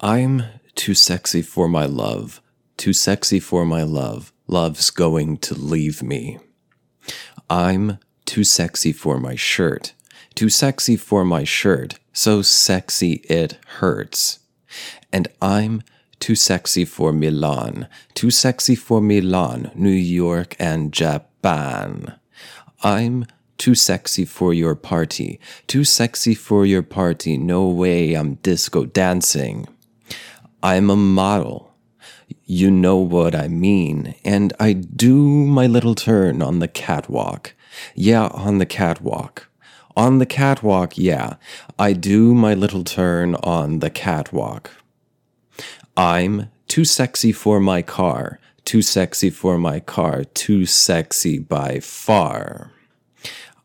I'm too sexy for my love, too sexy for my love. Love's going to leave me. I'm too sexy for my shirt, too sexy for my shirt, so sexy it hurts. And I'm too sexy for Milan, too sexy for Milan, New York, and Japan. I'm too sexy for your party, too sexy for your party, no way I'm disco dancing. I'm a model. You know what I mean, and I do my little turn on the catwalk. Yeah, on the catwalk. On the catwalk, yeah, I do my little turn on the catwalk. I'm too sexy for my car, too sexy for my car, too sexy by far.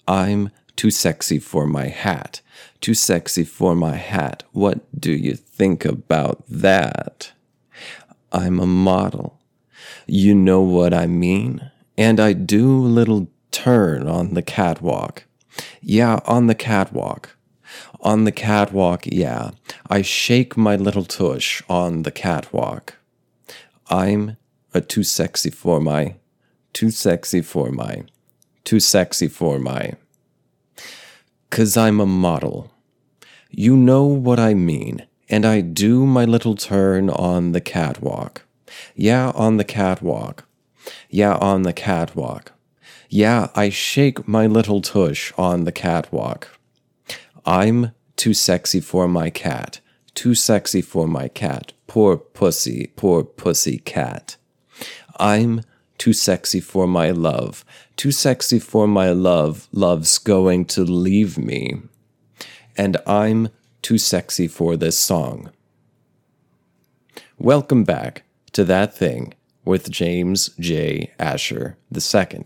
I'm too sexy for my hat, too sexy for my hat. What do you think about that? I'm a model. You know what I mean? And I do a little turn on the catwalk. Yeah, on the catwalk. On the catwalk, yeah. I shake my little tush on the catwalk. I'm a too sexy for my, too sexy for my, too sexy for my. Cause I'm a model. You know what I mean, and I do my little turn on the catwalk. Yeah, on the catwalk. Yeah, on the catwalk. Yeah, I shake my little tush on the catwalk. I'm too sexy for my cat. Too sexy for my cat. Poor pussy, poor pussy cat. I'm too sexy for my love. Too sexy for my love. Love's going to leave me. And I'm too sexy for this song. Welcome back to That Thing with James J. Asher II.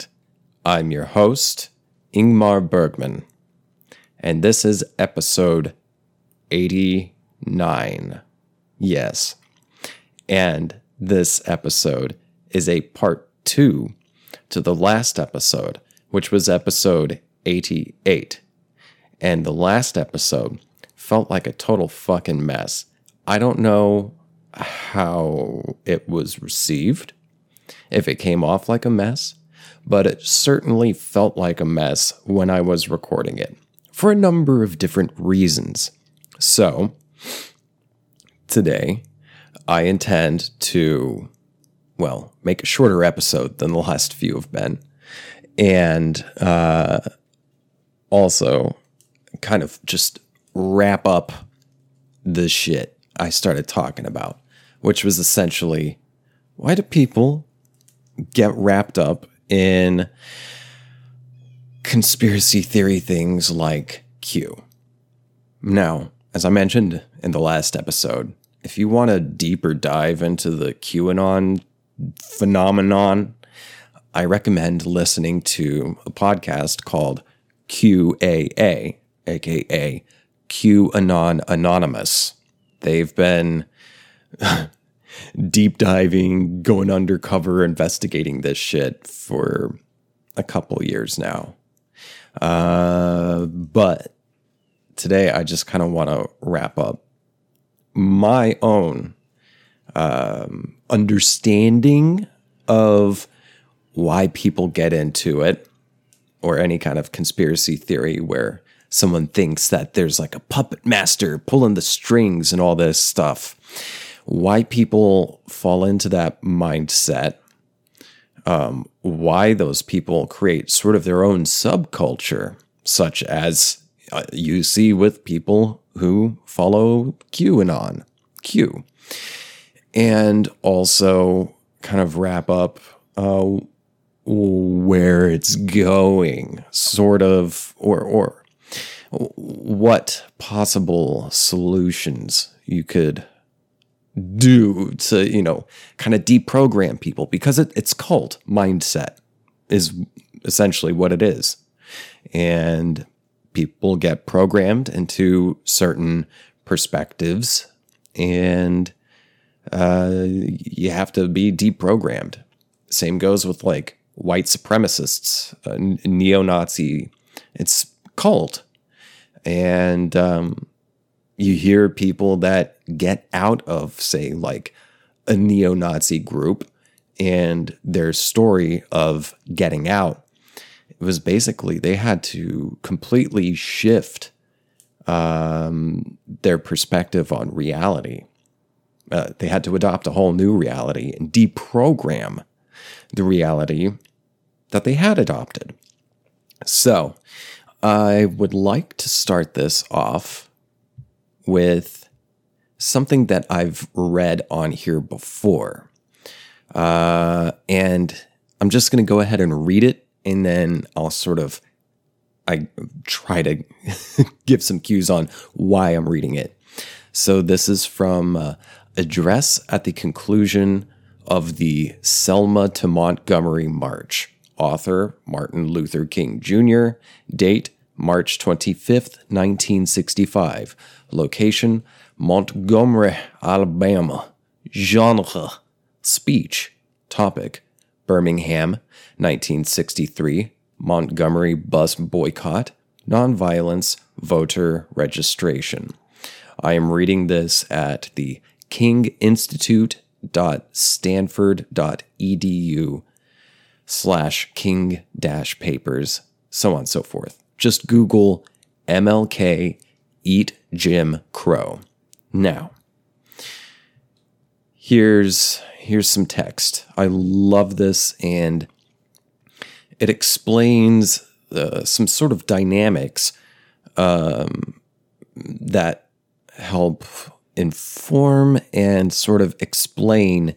I'm your host, Ingmar Bergman, and this is episode 89. Yes. And this episode is a part two to the last episode, which was episode 88. And the last episode felt like a total fucking mess. I don't know how it was received, if it came off like a mess but it certainly felt like a mess when I was recording it for a number of different reasons. So, today, I intend to, well, make a shorter episode than the last few have been, and uh, also kind of just wrap up the shit I started talking about, which was essentially why do people get wrapped up in conspiracy theory things like Q. Now, as I mentioned in the last episode, if you want a deeper dive into the QAnon phenomenon, I recommend listening to a podcast called QAA, aka QAnon Anonymous. They've been deep diving, going undercover, investigating this shit for a couple years now. Uh, but today I just kind of want to wrap up my own um, understanding of why people get into it or any kind of conspiracy theory where someone thinks that there's like a puppet master pulling the strings and all this stuff. Why people fall into that mindset, um, why those people create sort of their own subculture, such as uh, you see with people who follow QAnon, Q, and also kind of wrap up uh, where it's going, sort of, or or what possible solutions you could do to, you know, kind of deprogram people because it, it's cult mindset is essentially what it is. And people get programmed into certain perspectives and you have to be deprogrammed. Same goes with like white supremacists, uh, neo Nazi. It's cult. And um, you hear people that get out of, say, like a neo Nazi group and their story of getting out. It was basically they had to completely shift um, their perspective on reality. Uh, they had to adopt a whole new reality and deprogram the reality that they had adopted. So, I would like to start this off with something that I've read on here before. Uh, and I'm just going to go ahead and read it, and then I'll sort of I try to give some cues on why I'm reading it. So this is from uh, Address at the Conclusion of the Selma to Montgomery March. Author Martin Luther King Jr. Date March 25th, 1965. Location Montgomery, Alabama. Genre Speech. Topic Birmingham, 1963. Montgomery bus boycott. Nonviolence voter registration. I am reading this at the kinginstitute.stanford.edu slash king dash papers, so on and so forth. Just Google MLK Eat Jim Crow. Now, here's here's some text. I love this and it explains uh, some sort of dynamics um, that help inform and sort of explain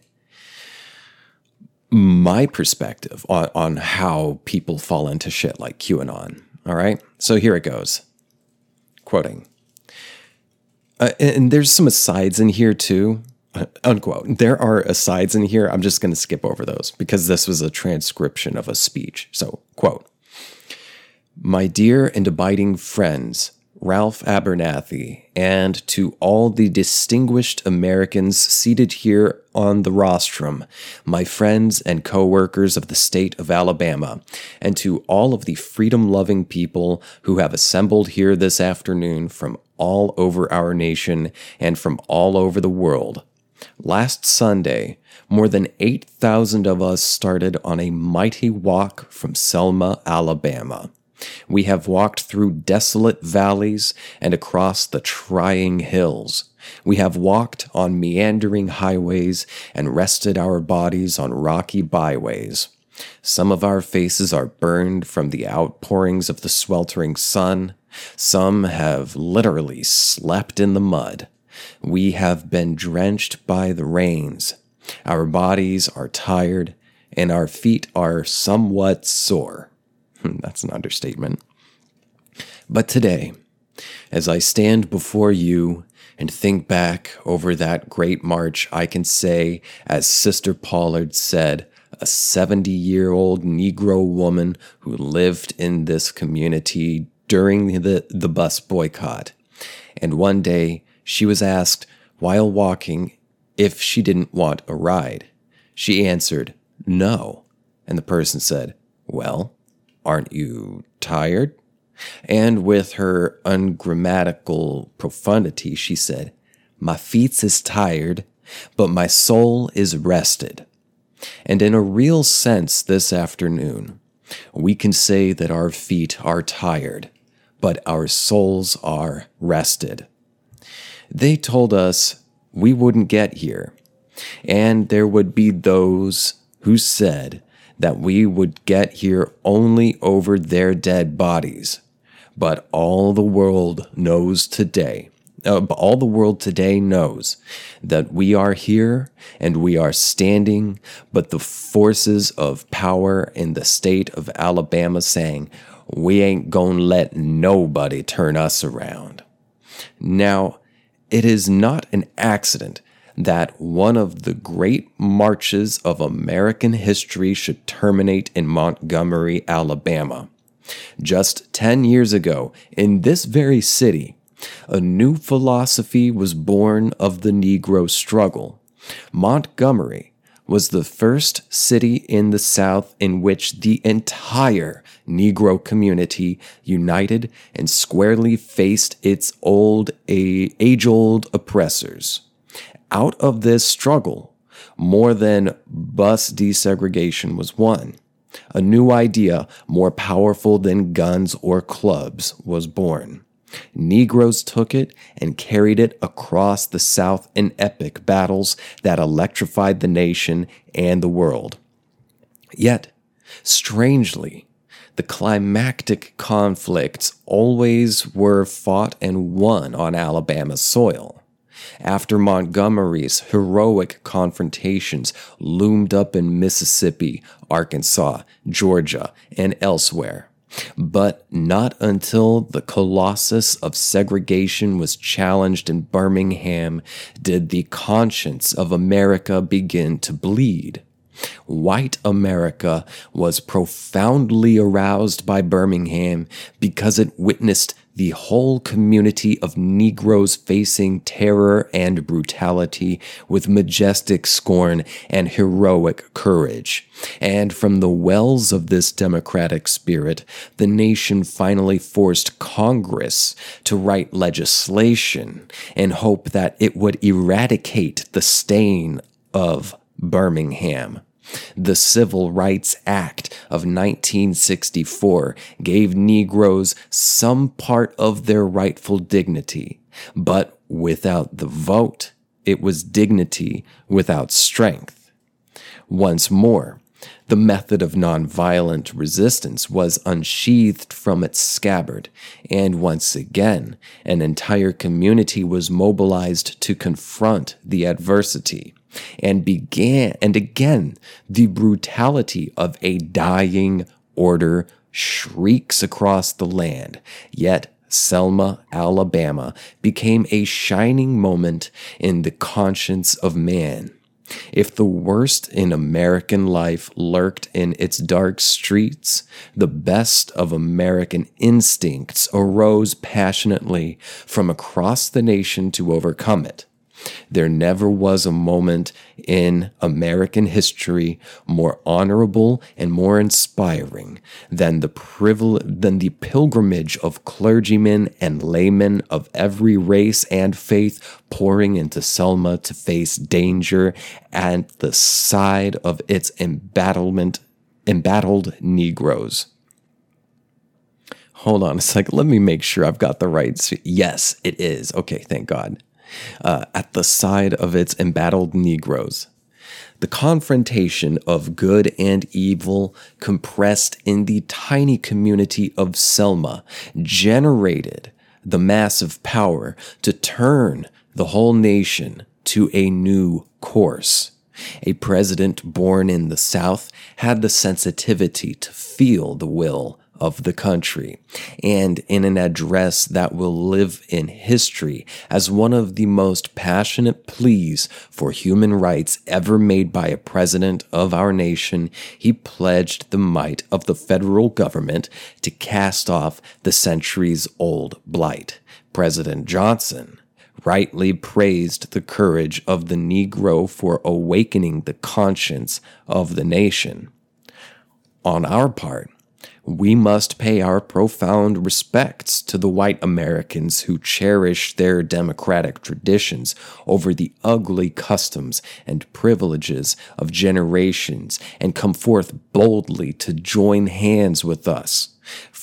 my perspective on, on how people fall into shit like QAnon. All right. So here it goes. Quoting. Uh, and there's some asides in here too. Uh, unquote. There are asides in here. I'm just going to skip over those because this was a transcription of a speech. So, quote My dear and abiding friends, Ralph Abernathy, and to all the distinguished Americans seated here on the rostrum, my friends and co workers of the state of Alabama, and to all of the freedom loving people who have assembled here this afternoon from all over our nation and from all over the world. Last Sunday, more than 8,000 of us started on a mighty walk from Selma, Alabama. We have walked through desolate valleys and across the trying hills. We have walked on meandering highways and rested our bodies on rocky byways. Some of our faces are burned from the outpourings of the sweltering sun. Some have literally slept in the mud. We have been drenched by the rains. Our bodies are tired, and our feet are somewhat sore. Hmm, that's an understatement. But today, as I stand before you and think back over that great march, I can say, as Sister Pollard said, a 70 year old Negro woman who lived in this community during the, the bus boycott. And one day she was asked while walking if she didn't want a ride. She answered, No. And the person said, Well, Aren't you tired? And with her ungrammatical profundity, she said, My feet is tired, but my soul is rested. And in a real sense, this afternoon, we can say that our feet are tired, but our souls are rested. They told us we wouldn't get here, and there would be those who said that we would get here only over their dead bodies. But all the world knows today, uh, all the world today knows that we are here and we are standing, but the forces of power in the state of Alabama saying, we ain't gonna let nobody turn us around. Now, it is not an accident that one of the great marches of American history should terminate in Montgomery, Alabama. Just 10 years ago, in this very city, a new philosophy was born of the Negro struggle. Montgomery was the first city in the South in which the entire Negro community united and squarely faced its old, age old oppressors. Out of this struggle, more than bus desegregation was won. A new idea, more powerful than guns or clubs, was born. Negroes took it and carried it across the South in epic battles that electrified the nation and the world. Yet, strangely, the climactic conflicts always were fought and won on Alabama soil. After Montgomery's heroic confrontations loomed up in Mississippi, Arkansas, Georgia, and elsewhere, but not until the colossus of segregation was challenged in Birmingham did the conscience of America begin to bleed. White America was profoundly aroused by Birmingham because it witnessed the whole community of Negroes facing terror and brutality with majestic scorn and heroic courage. And from the wells of this democratic spirit, the nation finally forced Congress to write legislation in hope that it would eradicate the stain of Birmingham. The Civil Rights Act of 1964 gave Negroes some part of their rightful dignity, but without the vote, it was dignity without strength. Once more, the method of nonviolent resistance was unsheathed from its scabbard, and once again, an entire community was mobilized to confront the adversity and began, and again, the brutality of a dying order shrieks across the land. Yet, Selma, Alabama became a shining moment in the conscience of man. If the worst in American life lurked in its dark streets, the best of American instincts arose passionately from across the nation to overcome it. There never was a moment in American history more honorable and more inspiring than the privile- than the pilgrimage of clergymen and laymen of every race and faith pouring into Selma to face danger at the side of its embattlement embattled Negroes. Hold on a second. Let me make sure I've got the right. Yes, it is. Okay, thank God uh, at the side of its embattled Negroes. The confrontation of good and evil compressed in the tiny community of Selma generated the massive power to turn the whole nation to a new course. A president born in the South had the sensitivity to feel the will of the country, and in an address that will live in history as one of the most passionate pleas for human rights ever made by a president of our nation, he pledged the might of the federal government to cast off the centuries old blight. President Johnson rightly praised the courage of the Negro for awakening the conscience of the nation. On our part, we must pay our profound respects to the white Americans who cherish their democratic traditions over the ugly customs and privileges of generations and come forth boldly to join hands with us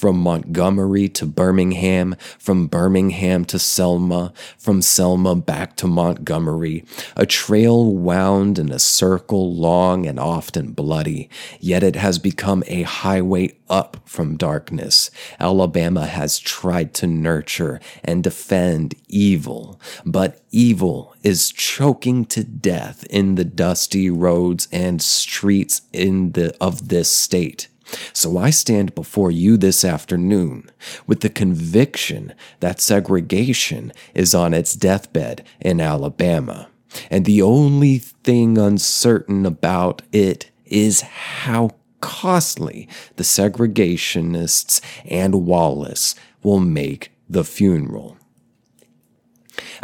from Montgomery to Birmingham, from Birmingham to Selma, from Selma back to Montgomery, a trail wound in a circle long and often bloody, yet it has become a highway up from darkness. Alabama has tried to nurture and defend evil, but evil is choking to death in the dusty roads and streets in the of this state. So I stand before you this afternoon with the conviction that segregation is on its deathbed in Alabama. And the only thing uncertain about it is how costly the segregationists and Wallace will make the funeral.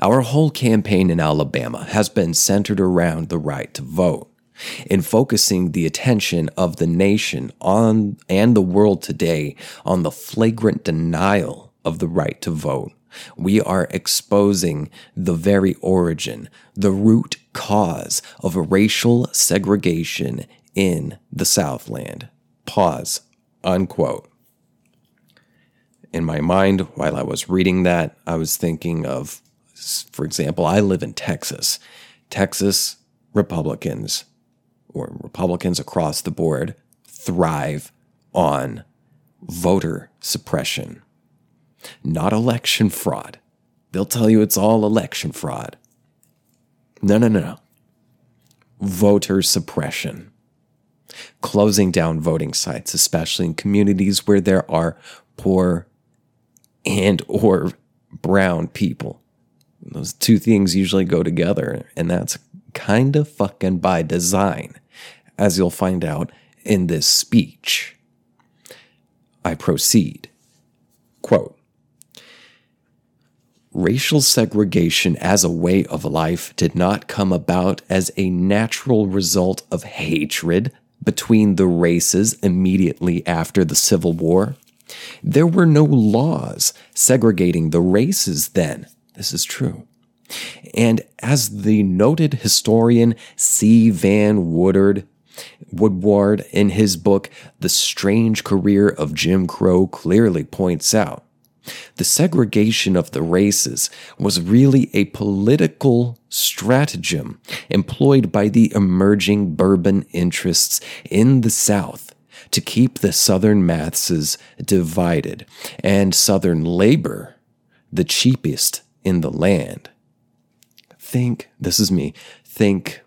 Our whole campaign in Alabama has been centered around the right to vote. In focusing the attention of the nation on and the world today on the flagrant denial of the right to vote. We are exposing the very origin, the root cause of racial segregation in the Southland. Pause. Unquote. In my mind, while I was reading that, I was thinking of, for example, I live in Texas. Texas Republicans or Republicans across the board thrive on voter suppression, not election fraud. They'll tell you it's all election fraud. No, no, no, no. Voter suppression. Closing down voting sites, especially in communities where there are poor and or brown people. Those two things usually go together, and that's kind of fucking by design, as you'll find out in this speech. I proceed. Quote Racial segregation as a way of life did not come about as a natural result of hatred between the races immediately after the Civil War. There were no laws segregating the races then. This is true. And as the noted historian C. Van Woodard Woodward in his book The Strange Career of Jim Crow clearly points out, the segregation of the races was really a political stratagem employed by the emerging bourbon interests in the South to keep the Southern masses divided and Southern labor the cheapest in the land. Think, this is me, think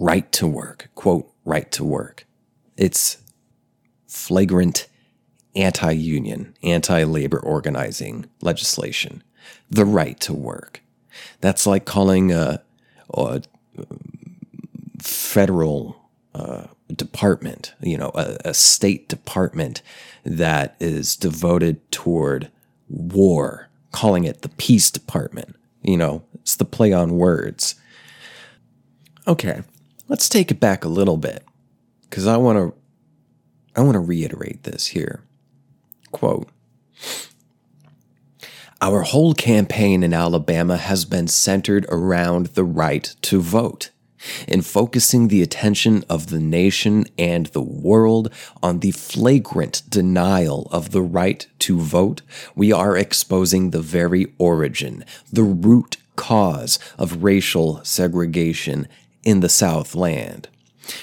right to work, quote, right to work. It's flagrant anti union, anti labor organizing legislation, the right to work. That's like calling a, a federal uh, department, you know, a, a state department that is devoted toward war, calling it the peace department. You know, it's the play on words. Okay, let's take it back a little bit because I want to I want to reiterate this here. Quote Our whole campaign in Alabama has been centered around the right to vote in focusing the attention of the nation and the world on the flagrant denial of the right to vote, we are exposing the very origin, the root cause of racial segregation in the Southland.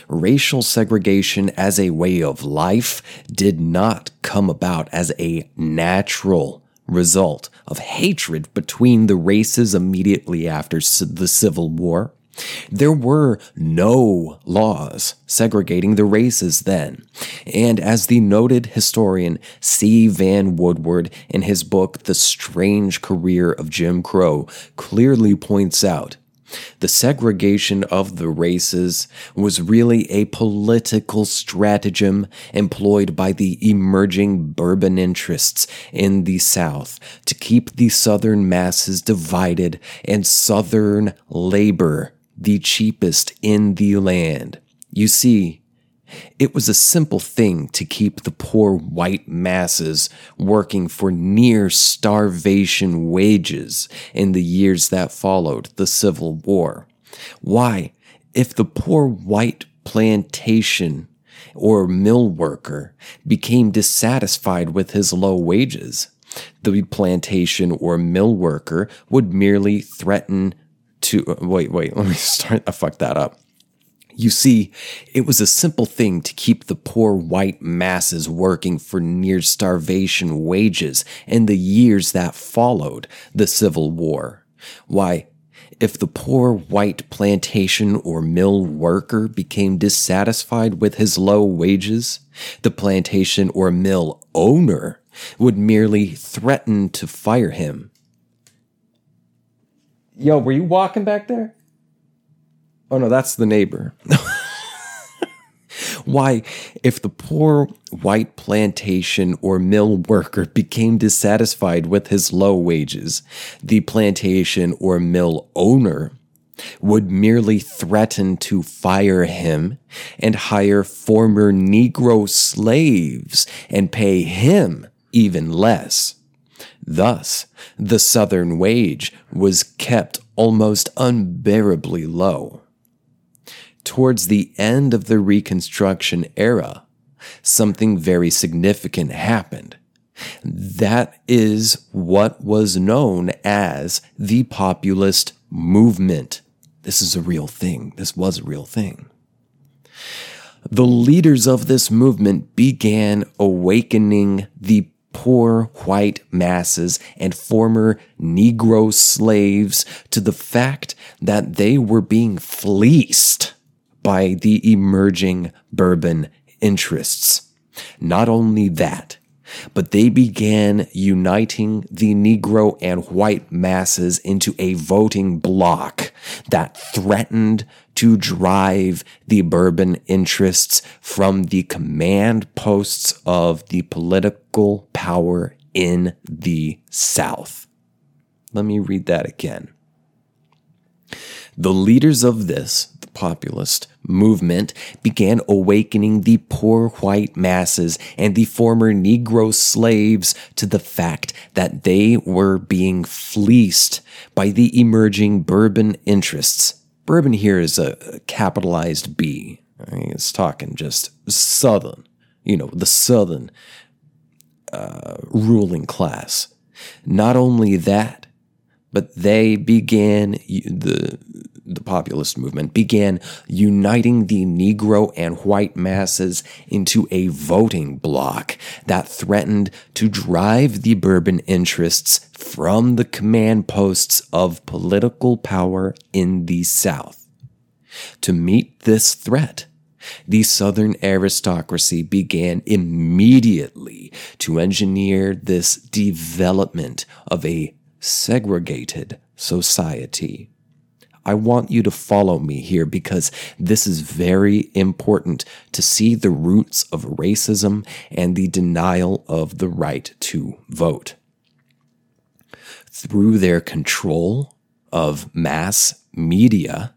Racial segregation as a way of life did not come about as a natural result of hatred between the races immediately after the Civil War. There were no laws segregating the races then. And as the noted historian C. Van Woodward in his book The Strange Career of Jim Crow clearly points out, the segregation of the races was really a political stratagem employed by the emerging bourbon interests in the South to keep the Southern masses divided and Southern labor the cheapest in the land. You see, it was a simple thing to keep the poor white masses working for near starvation wages in the years that followed the Civil War. Why, if the poor white plantation or mill worker became dissatisfied with his low wages, the plantation or mill worker would merely threaten to wait, wait, let me start. I fucked that up. You see, it was a simple thing to keep the poor white masses working for near starvation wages in the years that followed the Civil War. Why, if the poor white plantation or mill worker became dissatisfied with his low wages, the plantation or mill owner would merely threaten to fire him Yo, were you walking back there? Oh no, that's the neighbor. Why, if the poor white plantation or mill worker became dissatisfied with his low wages, the plantation or mill owner would merely threaten to fire him and hire former Negro slaves and pay him even less. Thus, the Southern wage was kept almost unbearably low. Towards the end of the Reconstruction era, something very significant happened. That is what was known as the populist movement. This is a real thing. This was a real thing. The leaders of this movement began awakening the poor white masses and former Negro slaves to the fact that they were being fleeced by the emerging bourbon interests. Not only that, but they began uniting the Negro and white masses into a voting bloc that threatened to drive the bourbon interests from the command posts of the political power in the South. Let me read that again. The leaders of this, populist movement began awakening the poor white masses and the former Negro slaves to the fact that they were being fleeced by the emerging bourbon interests. Bourbon here is a capitalized B. It's talking just Southern, you know, the Southern uh, ruling class. Not only that, but they began the the populist movement began uniting the Negro and white masses into a voting bloc that threatened to drive the bourbon interests from the command posts of political power in the South. To meet this threat, the Southern aristocracy began immediately to engineer this development of a segregated society. I want you to follow me here because this is very important to see the roots of racism and the denial of the right to vote. Through their control of mass media,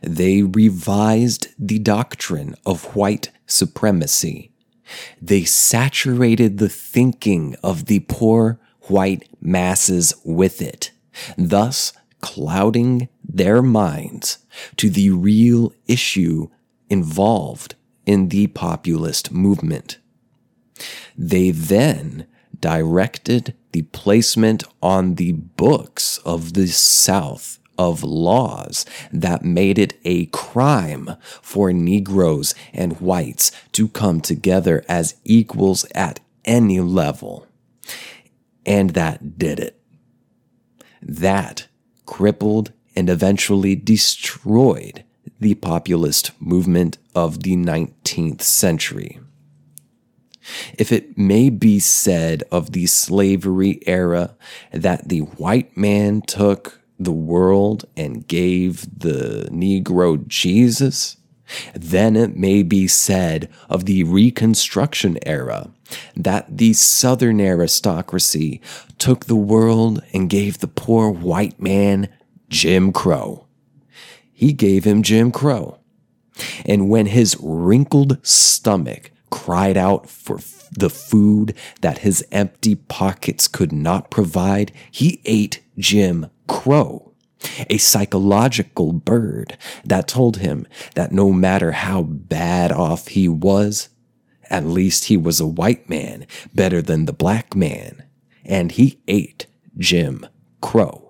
they revised the doctrine of white supremacy. They saturated the thinking of the poor white masses with it, thus clouding their minds to the real issue involved in the populist movement. They then directed the placement on the books of the South of laws that made it a crime for Negroes and whites to come together as equals at any level. And that did it. That crippled and eventually destroyed the populist movement of the 19th century. If it may be said of the slavery era that the white man took the world and gave the Negro Jesus, then it may be said of the Reconstruction era that the Southern aristocracy took the world and gave the poor white man Jim Crow. He gave him Jim Crow. And when his wrinkled stomach cried out for the food that his empty pockets could not provide, he ate Jim Crow, a psychological bird that told him that no matter how bad off he was, at least he was a white man better than the black man, and he ate Jim Crow.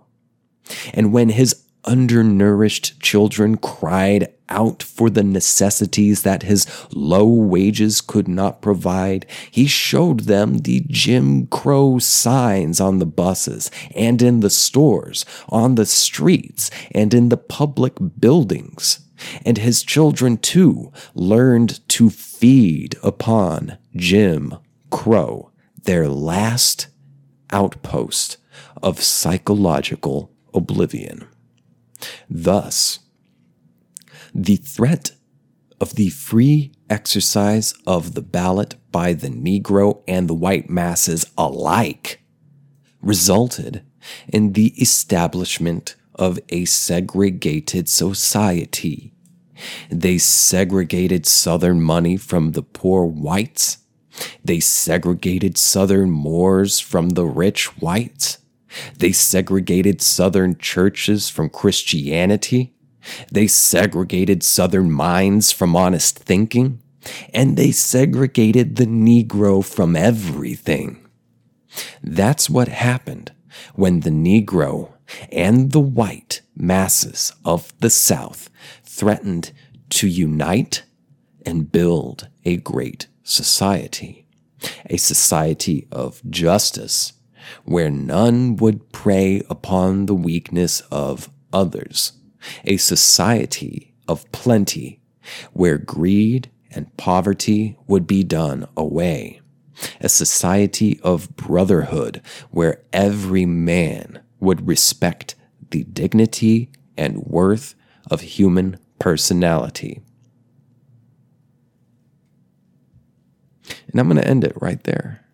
And when his undernourished children cried out for the necessities that his low wages could not provide, he showed them the Jim Crow signs on the buses and in the stores, on the streets, and in the public buildings. And his children too learned to feed upon Jim Crow, their last outpost of psychological oblivion. Thus, the threat of the free exercise of the ballot by the Negro and the white masses alike resulted in the establishment of a segregated society. They segregated Southern money from the poor whites. They segregated Southern Moors from the rich whites. They segregated Southern churches from Christianity. They segregated Southern minds from honest thinking. And they segregated the Negro from everything. That's what happened when the Negro and the white masses of the South threatened to unite and build a great society, a society of justice where none would prey upon the weakness of others, a society of plenty where greed and poverty would be done away, a society of brotherhood where every man would respect the dignity and worth of human personality. And I'm going to end it right there.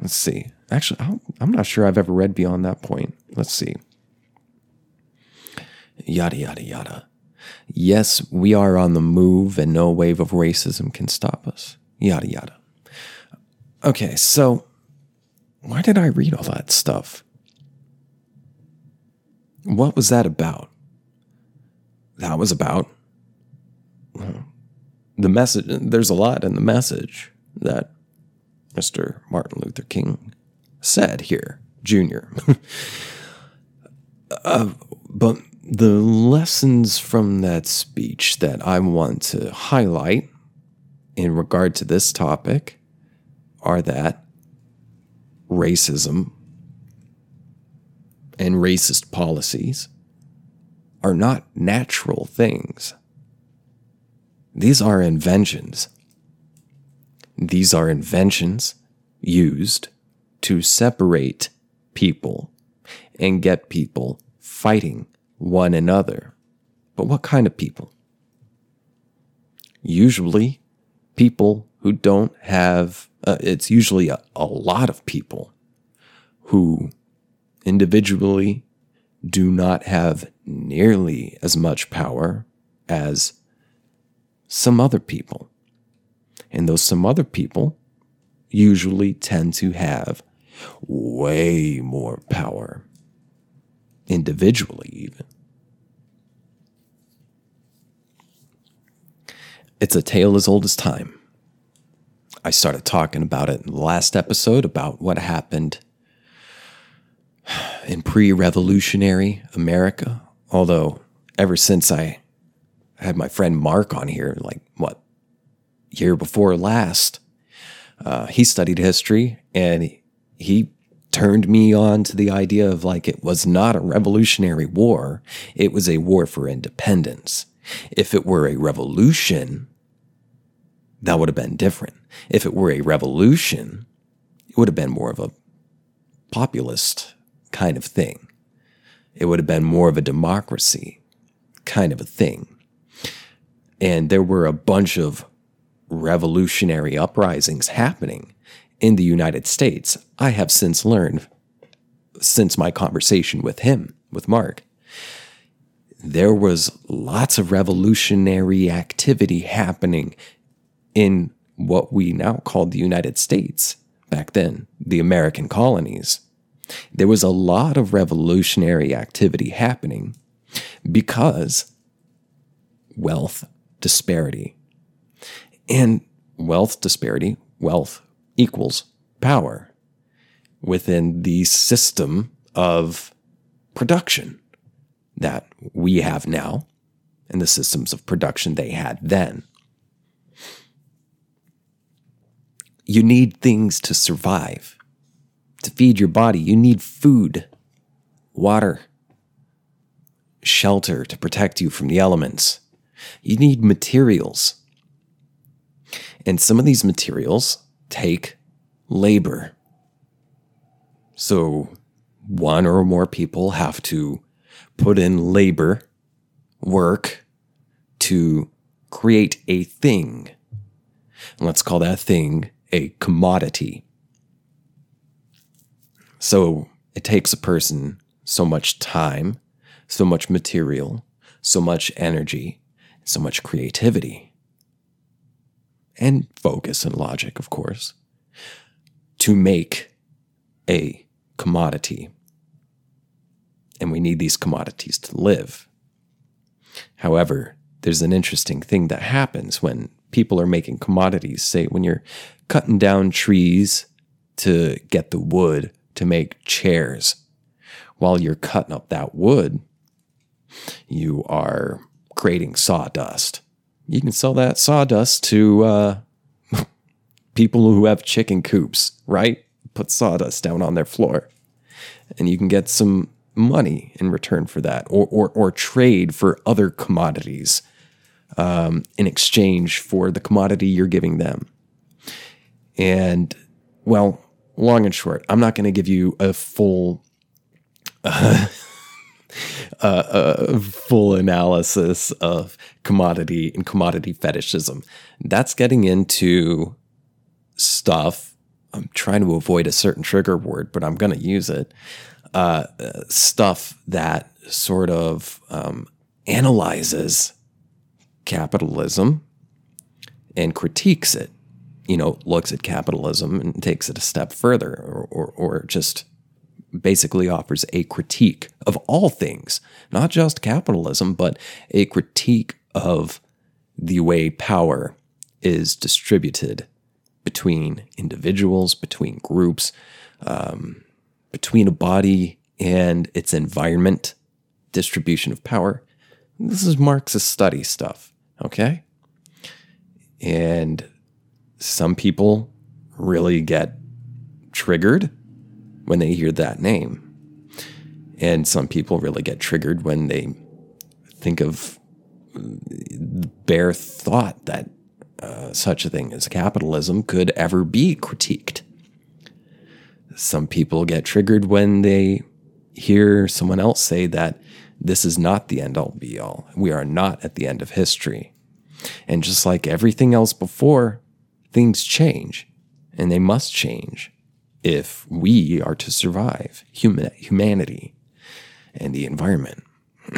Let's see. Actually, I'm not sure I've ever read beyond that point. Let's see. Yada, yada, yada. Yes, we are on the move and no wave of racism can stop us. Yada, yada. Okay, so why did I read all that stuff? What was that about? That was about the message. There's a lot in the message that Mr. Martin Luther King said here, Jr. uh, but the lessons from that speech that I want to highlight in regard to this topic are that racism and racist policies are not natural things. These are inventions. These are inventions used to separate people and get people fighting one another. But what kind of people? Usually, people who don't have, uh, it's usually a, a lot of people who individually do not have nearly as much power as some other people. And those some other people usually tend to have way more power, individually, even. It's a tale as old as time. I started talking about it in the last episode about what happened in pre revolutionary America. Although, ever since I had my friend Mark on here, like year before last, uh, he studied history and he turned me on to the idea of like it was not a revolutionary war, it was a war for independence. If it were a revolution, that would have been different. If it were a revolution, it would have been more of a populist kind of thing. It would have been more of a democracy kind of a thing. And there were a bunch of revolutionary uprisings happening in the United States. I have since learned, since my conversation with him, with Mark, there was lots of revolutionary activity happening in what we now call the United States, back then, the American colonies there was a lot of revolutionary activity happening because wealth disparity. And wealth disparity, wealth equals power within the system of production that we have now and the systems of production they had then. You need things to survive to feed your body, you need food, water, shelter to protect you from the elements. You need materials. And some of these materials take labor. So one or more people have to put in labor, work to create a thing. let's call that thing a commodity. So it takes a person so much time, so much material, so much energy, so much creativity, and focus and logic, of course, to make a commodity. And we need these commodities to live. However, there's an interesting thing that happens when people are making commodities. Say, when you're cutting down trees to get the wood to make chairs, while you're cutting up that wood, you are creating sawdust. You can sell that sawdust to uh, people who have chicken coops, right? Put sawdust down on their floor. And you can get some money in return for that, or, or, or trade for other commodities um, in exchange for the commodity you're giving them. And, well, long and short, I'm not going to give you a full. Uh, a full analysis of commodity and commodity fetishism. That's getting into stuff. I'm trying to avoid a certain trigger word, but I'm going to use it. Uh, stuff that sort of um, analyzes capitalism and critiques it. You know, looks at capitalism and takes it a step further, or, or, or just basically offers a critique of all things, not just capitalism, but a critique of the way power is distributed between individuals, between groups, um, between a body and its environment, distribution of power. This is Marxist study stuff, okay? And some people really get triggered when they hear that name. And some people really get triggered when they think of the bare thought that uh, such a thing as capitalism could ever be critiqued. Some people get triggered when they hear someone else say that this is not the end all be all. We are not at the end of history. And just like everything else before, things change and they must change if we are to survive human, humanity and the environment.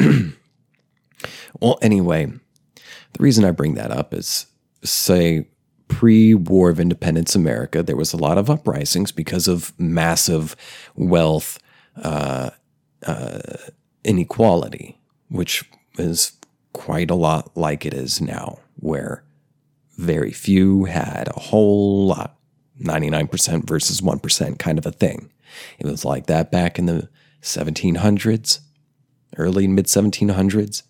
well, anyway, the reason I bring that up is say pre War of Independence America, there was a lot of uprisings because of massive wealth uh, uh, inequality, which is quite a lot like it is now, where very few had a whole lot 99% versus 1% kind of a thing. It was like that back in the 1700s, early mid 1700s.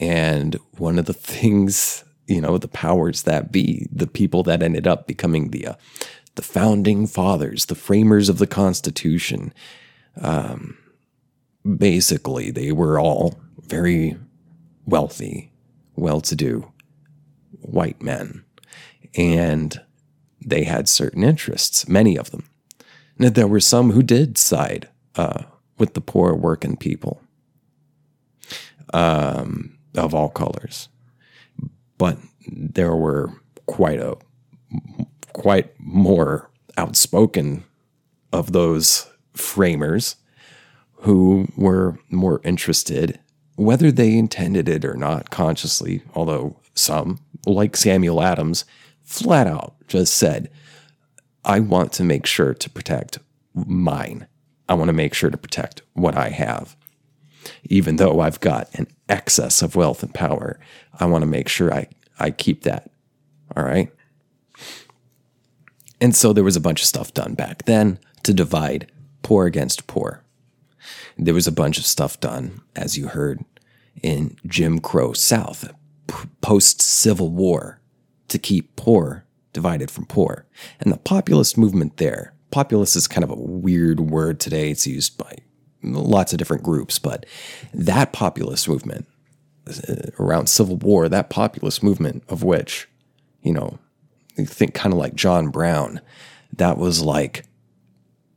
And one of the things, you know, the powers that be, the people that ended up becoming the uh, the founding fathers, the framers of the Constitution, um, basically, they were all very wealthy, well to do white men. And they had certain interests, many of them. And there were some who did side uh, with the poor working people um, of all colors. But there were quite a quite more outspoken of those framers who were more interested, whether they intended it or not consciously, although some, like Samuel Adams, flat out just said, I want to make sure to protect mine. I want to make sure to protect what I have. Even though I've got an excess of wealth and power, I want to make sure I, I keep that. All right. And so there was a bunch of stuff done back then to divide poor against poor. There was a bunch of stuff done, as you heard, in Jim Crow South, post Civil War, to keep poor divided from poor. And the populist movement there, populist is kind of a weird word today. It's used by lots of different groups, but that populist movement uh, around Civil War, that populist movement of which, you know, you think kind of like John Brown, that was like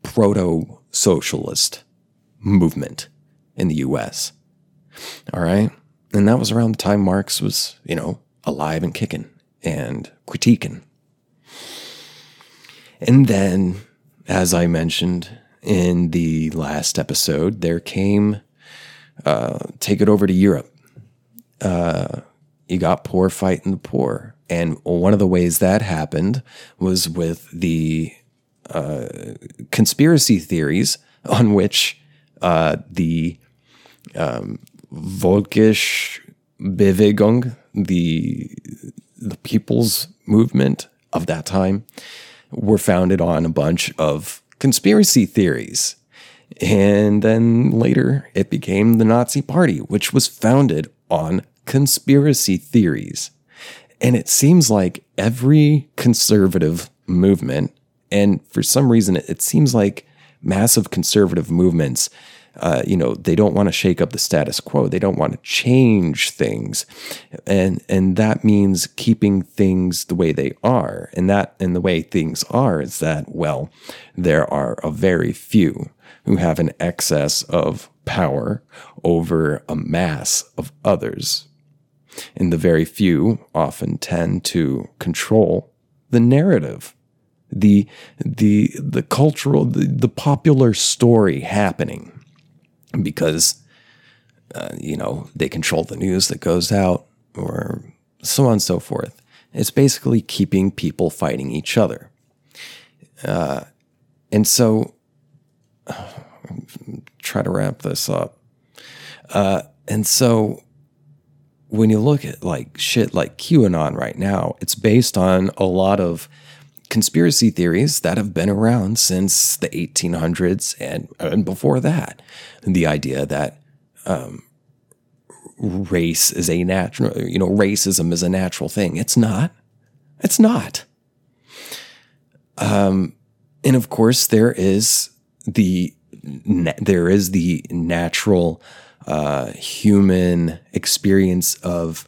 proto socialist movement in the US. All right. And that was around the time Marx was, you know, alive and kicking and critiquing. And then, as I mentioned in the last episode, there came uh, take it over to Europe. Uh, you got poor fighting the poor. And one of the ways that happened was with the uh, conspiracy theories on which uh, the um, Volkisch Bewegung, the the people's movement of that time, were founded on a bunch of conspiracy theories. And then later it became the Nazi Party, which was founded on conspiracy theories. And it seems like every conservative movement, and for some reason, it seems like massive conservative movements uh, you know, they don't want to shake up the status quo. They don't want to change things, and and that means keeping things the way they are. And that and the way things are is that well, there are a very few who have an excess of power over a mass of others. And the very few often tend to control the narrative, the the the cultural, the, the popular story happening because, uh, you know, they control the news that goes out or so on and so forth. It's basically keeping people fighting each other. Uh, and so, try to wrap this up. Uh, and so, when you look at like shit like QAnon right now, it's based on a lot of conspiracy theories that have been around since the 1800s and, and before that. The idea that um, race is a natural, you know, racism is a natural thing. It's not. It's not. Um, and of course, there is the there is the natural uh, human experience of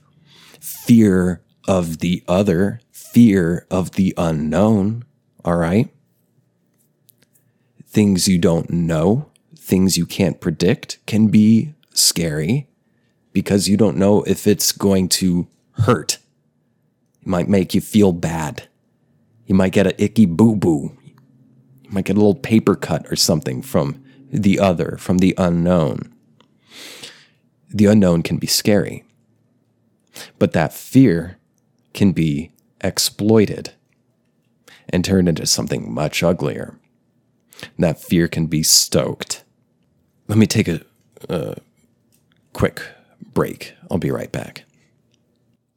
fear of the other fear of the unknown, all right? Things you don't know, things you can't predict can be scary because you don't know if it's going to hurt. It might make you feel bad. You might get an icky boo boo. You might get a little paper cut or something from the other, from the unknown. The unknown can be scary, but that fear can be exploited and turned into something much uglier. That fear can be stoked. Let me take a, a quick break. I'll be right back.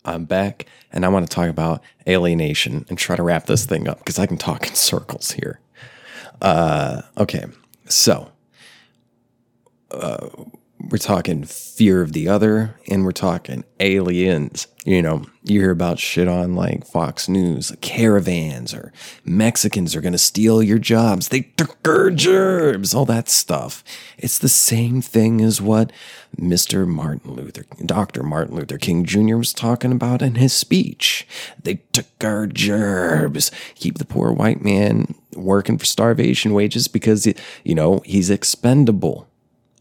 I'm back and I want to talk about alienation and try to wrap this thing up because I can talk in circles here. Uh, okay, so uh, we're talking fear of the other and we're talking aliens. You know, you hear about shit on like Fox News, caravans or Mexicans are going to steal your jobs. They took our jobs, all that stuff. It's the same thing as what Mr. Martin Luther, Dr. Martin Luther King Jr. was talking about in his speech. They took our jobs. Keep the poor white man working for starvation wages because, you know, he's expendable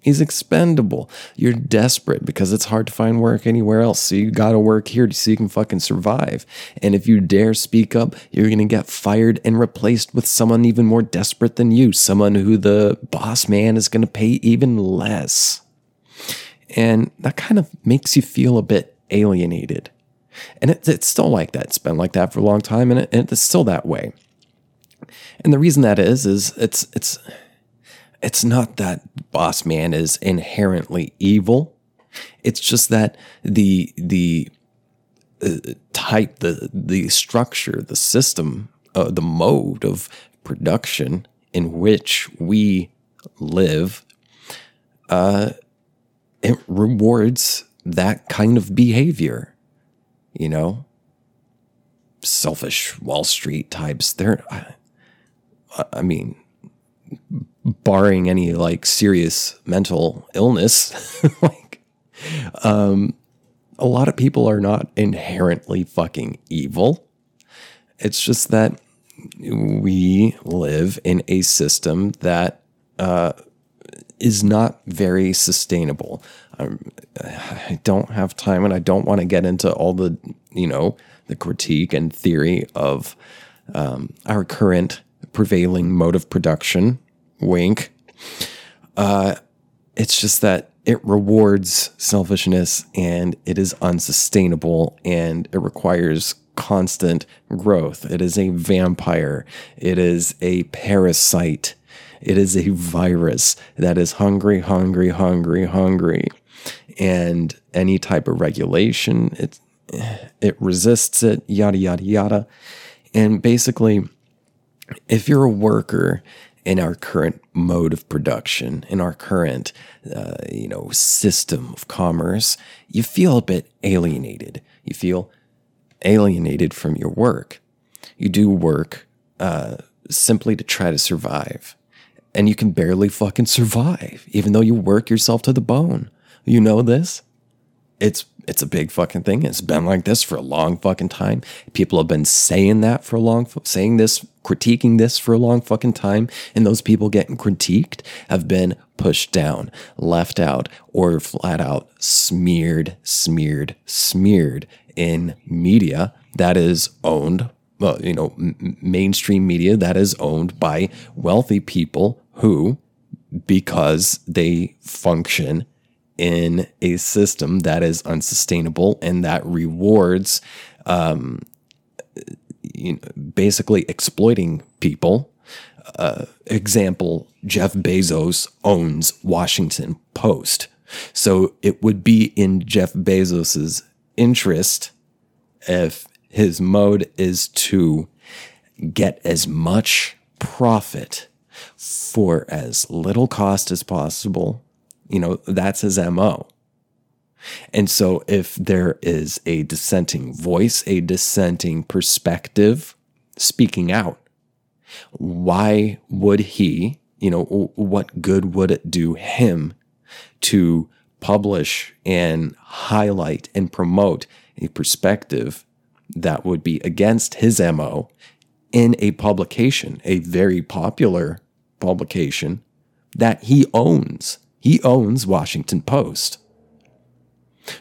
He's expendable. You're desperate because it's hard to find work anywhere else. So you got to work here so you can fucking survive. And if you dare speak up, you're to get fired and replaced with someone even more desperate than you, someone who the boss man is to pay even less. And that kind of makes you feel a bit alienated. And it, it's still like that. It's been like that for a long time and, it, and it's still that way. And the reason that is, is it's, it's, it's not that boss man is inherently evil. It's just that the the uh, type, the the structure, the system, uh, the mode of production in which we live, uh, it rewards that kind of behavior. You know, selfish Wall Street types. They're, I, I mean, barring any like serious mental illness, like um, a lot of people are not inherently fucking evil. It's just that we live in a system that uh, is not very sustainable. Um, I don't have time and I don't want to get into all the, you know, the critique and theory of um, our current prevailing mode of production wink. Uh, it's just that it rewards selfishness and it is unsustainable and it requires constant growth. It is a vampire. It is a parasite. It is a virus that is hungry, hungry, hungry, hungry. And any type of regulation, it, it resists it, yada, yada, yada. And basically, if you're a worker in our current mode of production, in our current, uh, you know, system of commerce, you feel a bit alienated. You feel alienated from your work. You do work uh, simply to try to survive, and you can barely fucking survive, even though you work yourself to the bone. You know this? It's it's a big fucking thing. It's been like this for a long fucking time. People have been saying that for a long, saying this, critiquing this for a long fucking time. And those people getting critiqued have been pushed down, left out, or flat out smeared, smeared, smeared in media that is owned, well, you know, m- mainstream media that is owned by wealthy people who, because they function in a system that is unsustainable and that rewards um, you know, basically exploiting people. Uh, example Jeff Bezos owns Washington Post. So it would be in Jeff Bezos's interest if his mode is to get as much profit for as little cost as possible you know, that's his MO. And so if there is a dissenting voice, a dissenting perspective speaking out, why would he, you know, what good would it do him to publish and highlight and promote a perspective that would be against his MO in a publication, a very popular publication that he owns? He owns Washington Post.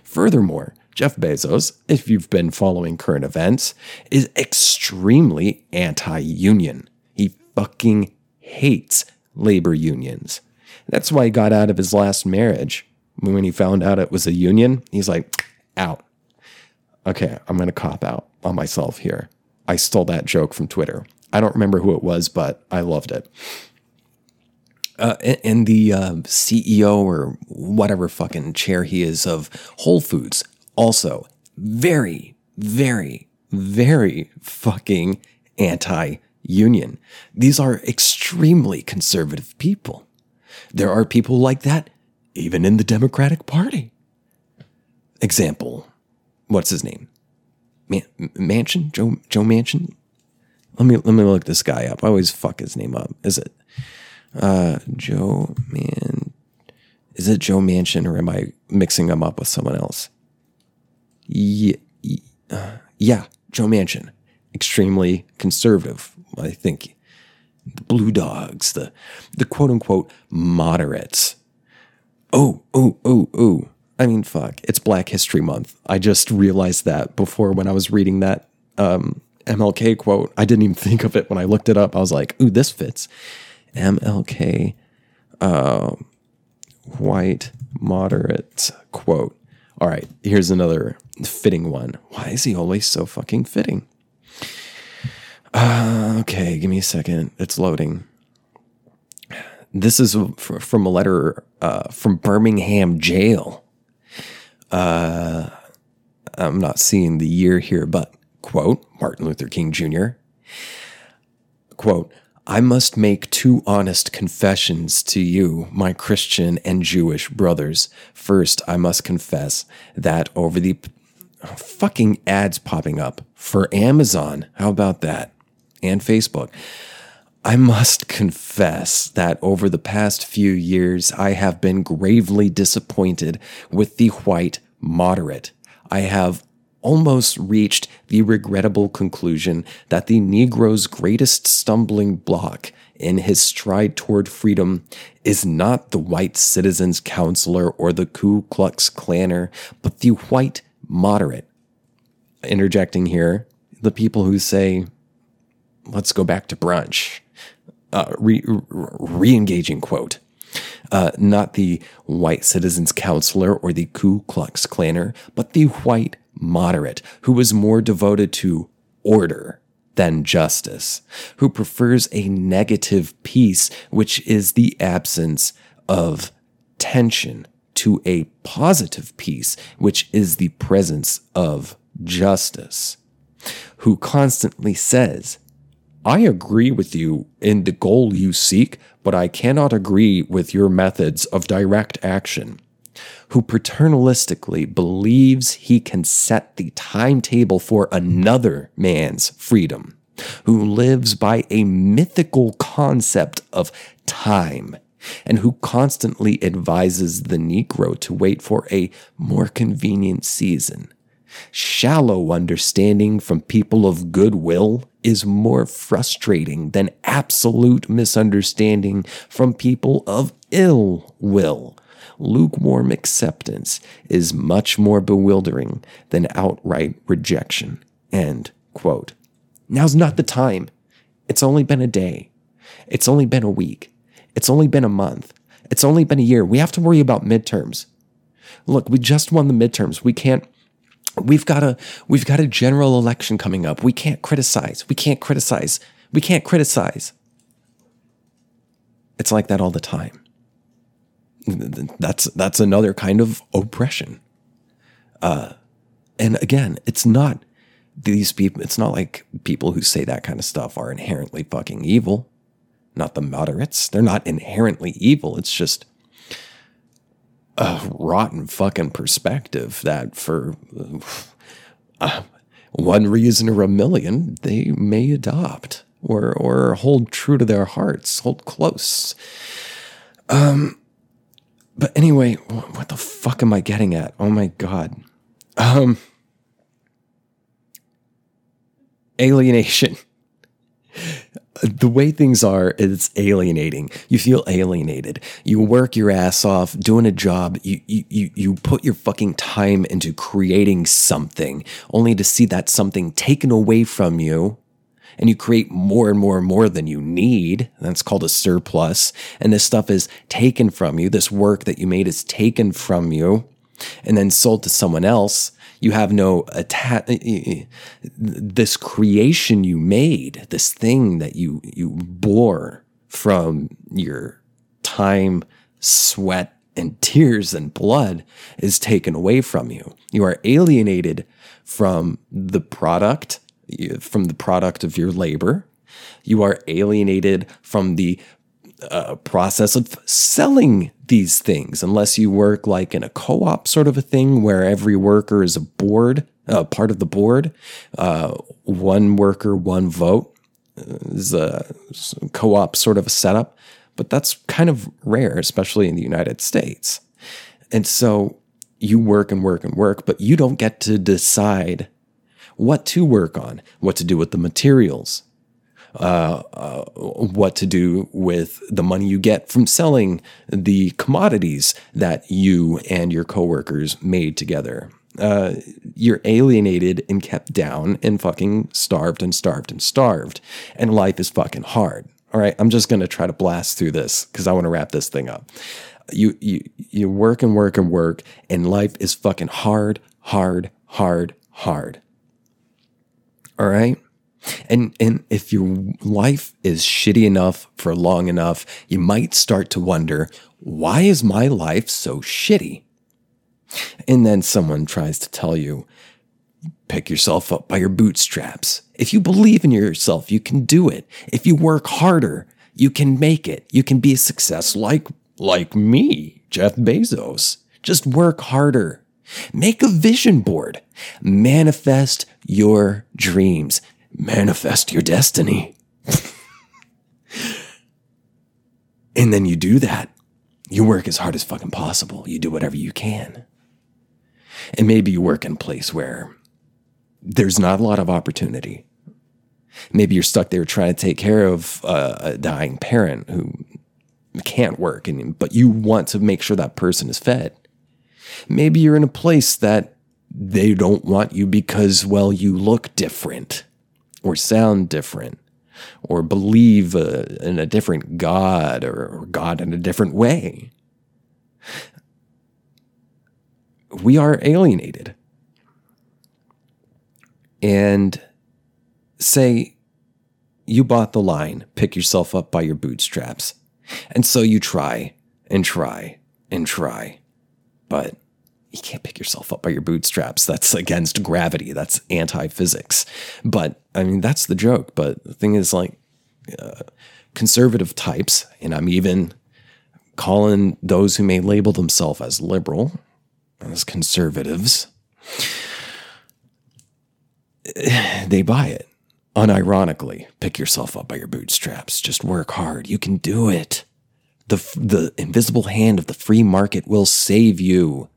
Furthermore, Jeff Bezos, if you've been following current events, is extremely anti union. He fucking hates labor unions. That's why he got out of his last marriage. When he found out it was a union, he's like, out. Okay, I'm going to cop out on myself here. I stole that joke from Twitter. I don't remember who it was, but I loved it uh, and the uh, CEO or whatever fucking chair he is of Whole Foods, also very, very, very fucking anti union. These are extremely conservative people. There are people like that even in the Democratic Party. Example, what's his name? Man- Manchin? Joe Joe Manchin? Let me let me look this guy up. I always fuck his name up. Is it uh, Joe Man. Is it Joe Manchin or am I mixing them up with someone else? Yeah, uh, yeah, Joe Manchin. Extremely conservative, I think. The Blue Dogs, the the quote unquote moderates. Oh, oh, oh, oh. I mean, fuck. It's Black History Month. I just realized that before when I was reading that um, MLK quote. I didn't even think of it when I looked it up. I was like, ooh, this fits. MLK uh, white moderate quote. All right, here's another fitting one. Why is he always so fucking fitting? Uh, okay, give me a second. It's loading. This is from a letter uh, from Birmingham jail. Uh, I'm not seeing the year here, but quote Martin Luther King Jr. Quote, I must make two honest confessions to you, my Christian and Jewish brothers. First, I must confess that over the fucking ads popping up for Amazon, how about that? And Facebook. I must confess that over the past few years, I have been gravely disappointed with the white moderate. I have almost reached the regrettable conclusion that the Negro's greatest stumbling block in his stride toward freedom is not the white citizens' councilor or the Ku Klux Klanner, but the white moderate. Interjecting here, the people who say, let's go back to brunch. uh, re engaging quote. Uh, not the white citizens councilor or the Ku Klux Klanner, but the white moderate who is more devoted to order than justice, who prefers a negative peace, which is the absence of tension, to a positive peace, which is the presence of justice, who constantly says, I agree with you in the goal you seek, but I cannot agree with your methods of direct action. Who paternalistically believes he can set the timetable for another man's freedom, who lives by a mythical concept of time, and who constantly advises the Negro to wait for a more convenient season Shallow understanding from people of goodwill is more frustrating than absolute misunderstanding from people of ill will. Lukewarm acceptance is much more bewildering than outright rejection. End quote. Now's not the time. It's only been a day. It's only been a week. It's only been a month. It's only been a year. We have to worry about midterms. Look, we just won the midterms. We can't we've got a we've got a general election coming up. We can't criticize. We can't criticize. We can't criticize. It's like that all the time. That's that's another kind of oppression. Uh, and again, it's not these people. It's not like people who say that kind of stuff are inherently fucking evil. Not the moderates. They're not inherently evil. It's just a rotten fucking perspective that for uh, one reason or a million they may adopt or or hold true to their hearts, hold close. Um but anyway, what the fuck am I getting at? Oh my god. Um alienation the way things are, it's alienating. You feel alienated. You work your ass off doing a job. You, you, you put your fucking time into creating something only to see that something taken away from you. And you create more and more and more than you need. That's called a surplus. And this stuff is taken from you. This work that you made is taken from you and then sold to someone else you have no attach. Uh, this creation you made, this thing that you you bore from your time, sweat, and tears and blood is taken away from you. You are alienated from the product, from the product of your labor. You are alienated from the uh, process of selling these things unless you work like in a co-op sort of a thing where every worker is a board uh, part of the board. Uh, one worker one vote is a co-op sort of a setup. But that's kind of rare especially in the united states. And so you work and work and work but you don't get to decide what to work on what to do with the materials uh, uh, what to do with the money you get from selling the commodities that you and your coworkers made together. Uh, you're alienated and kept down and fucking starved and starved and starved. And life is fucking hard. All right, I'm just gonna try to blast through this because I want to wrap this thing up. You you you work and work and work, and life is fucking hard, hard, hard, hard. All right. And and if your life is shitty enough for long enough, you might start to wonder, why is my life so shitty? And then someone tries to tell you, pick yourself up by your bootstraps. If you believe in yourself, you can do it. If you work harder, you can make it. You can be a success like like me, Jeff Bezos. Just work harder. Make a vision board. Manifest your dreams manifest your destiny. and then you do that. You work as hard as fucking possible. You do whatever you can. And maybe you work in a place where there's not a lot of opportunity. Maybe you're stuck there trying to take care of a dying parent who can't work, and, but you want to make sure that person is fed. Maybe you're in a place that they don't want you because, well, you look different or sound different or believe uh, in a different God or, or God in a different way. We are alienated. And say you bought the line, pick yourself up by your bootstraps. And so you try and try and try. But you can't pick yourself up by your bootstraps. That's against gravity. That's anti physics. But I mean, that's the joke. But the thing is, like, uh, conservative types, and I'm even calling those who may label themselves as liberal as conservatives, they buy it. Unironically, pick yourself up by your bootstraps. Just work hard. You can do it. The, the invisible hand of the free market will save you.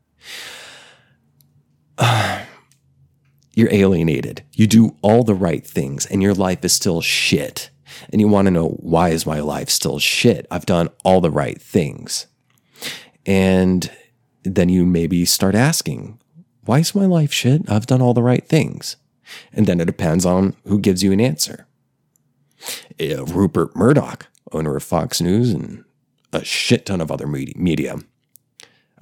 You're alienated. You do all the right things and your life is still shit. And you want to know why is my life still shit? I've done all the right things. And then you maybe start asking, why is my life shit? I've done all the right things. And then it depends on who gives you an answer. Uh, Rupert Murdoch, owner of Fox News and a shit ton of other media.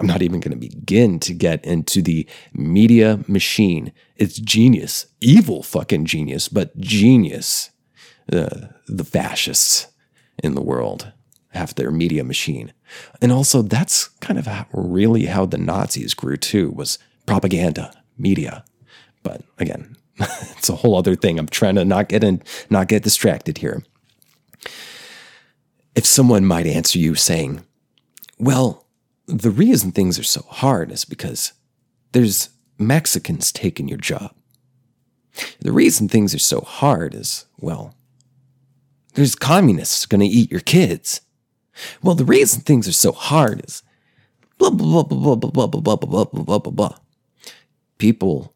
I'm not even going to begin to get into the media machine. It's genius, evil fucking genius, but genius. Uh, the fascists in the world have their media machine. And also, that's kind of really how the Nazis grew too, was propaganda, media. But again, it's a whole other thing. I'm trying to not get in, not get distracted here. If someone might answer you saying, well, the reason things are so hard is because there's Mexicans taking your job. The reason things are so hard is, well, there's communists going to eat your kids. Well, the reason things are so hard is blah, blah, blah, blah, blah, blah, blah, blah, blah, blah, blah, blah. People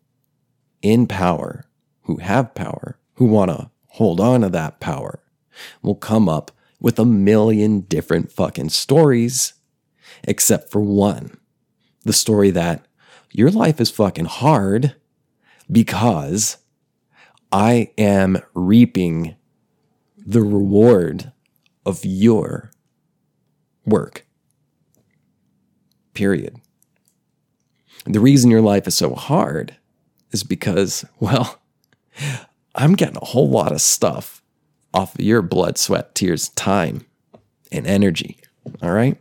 in power who have power, who want to hold on to that power, will come up with a million different fucking stories, except for one the story that your life is fucking hard because I am reaping the reward of your work. Period. The reason your life is so hard is because, well, I'm getting a whole lot of stuff off of your blood, sweat, tears, time, and energy. All right.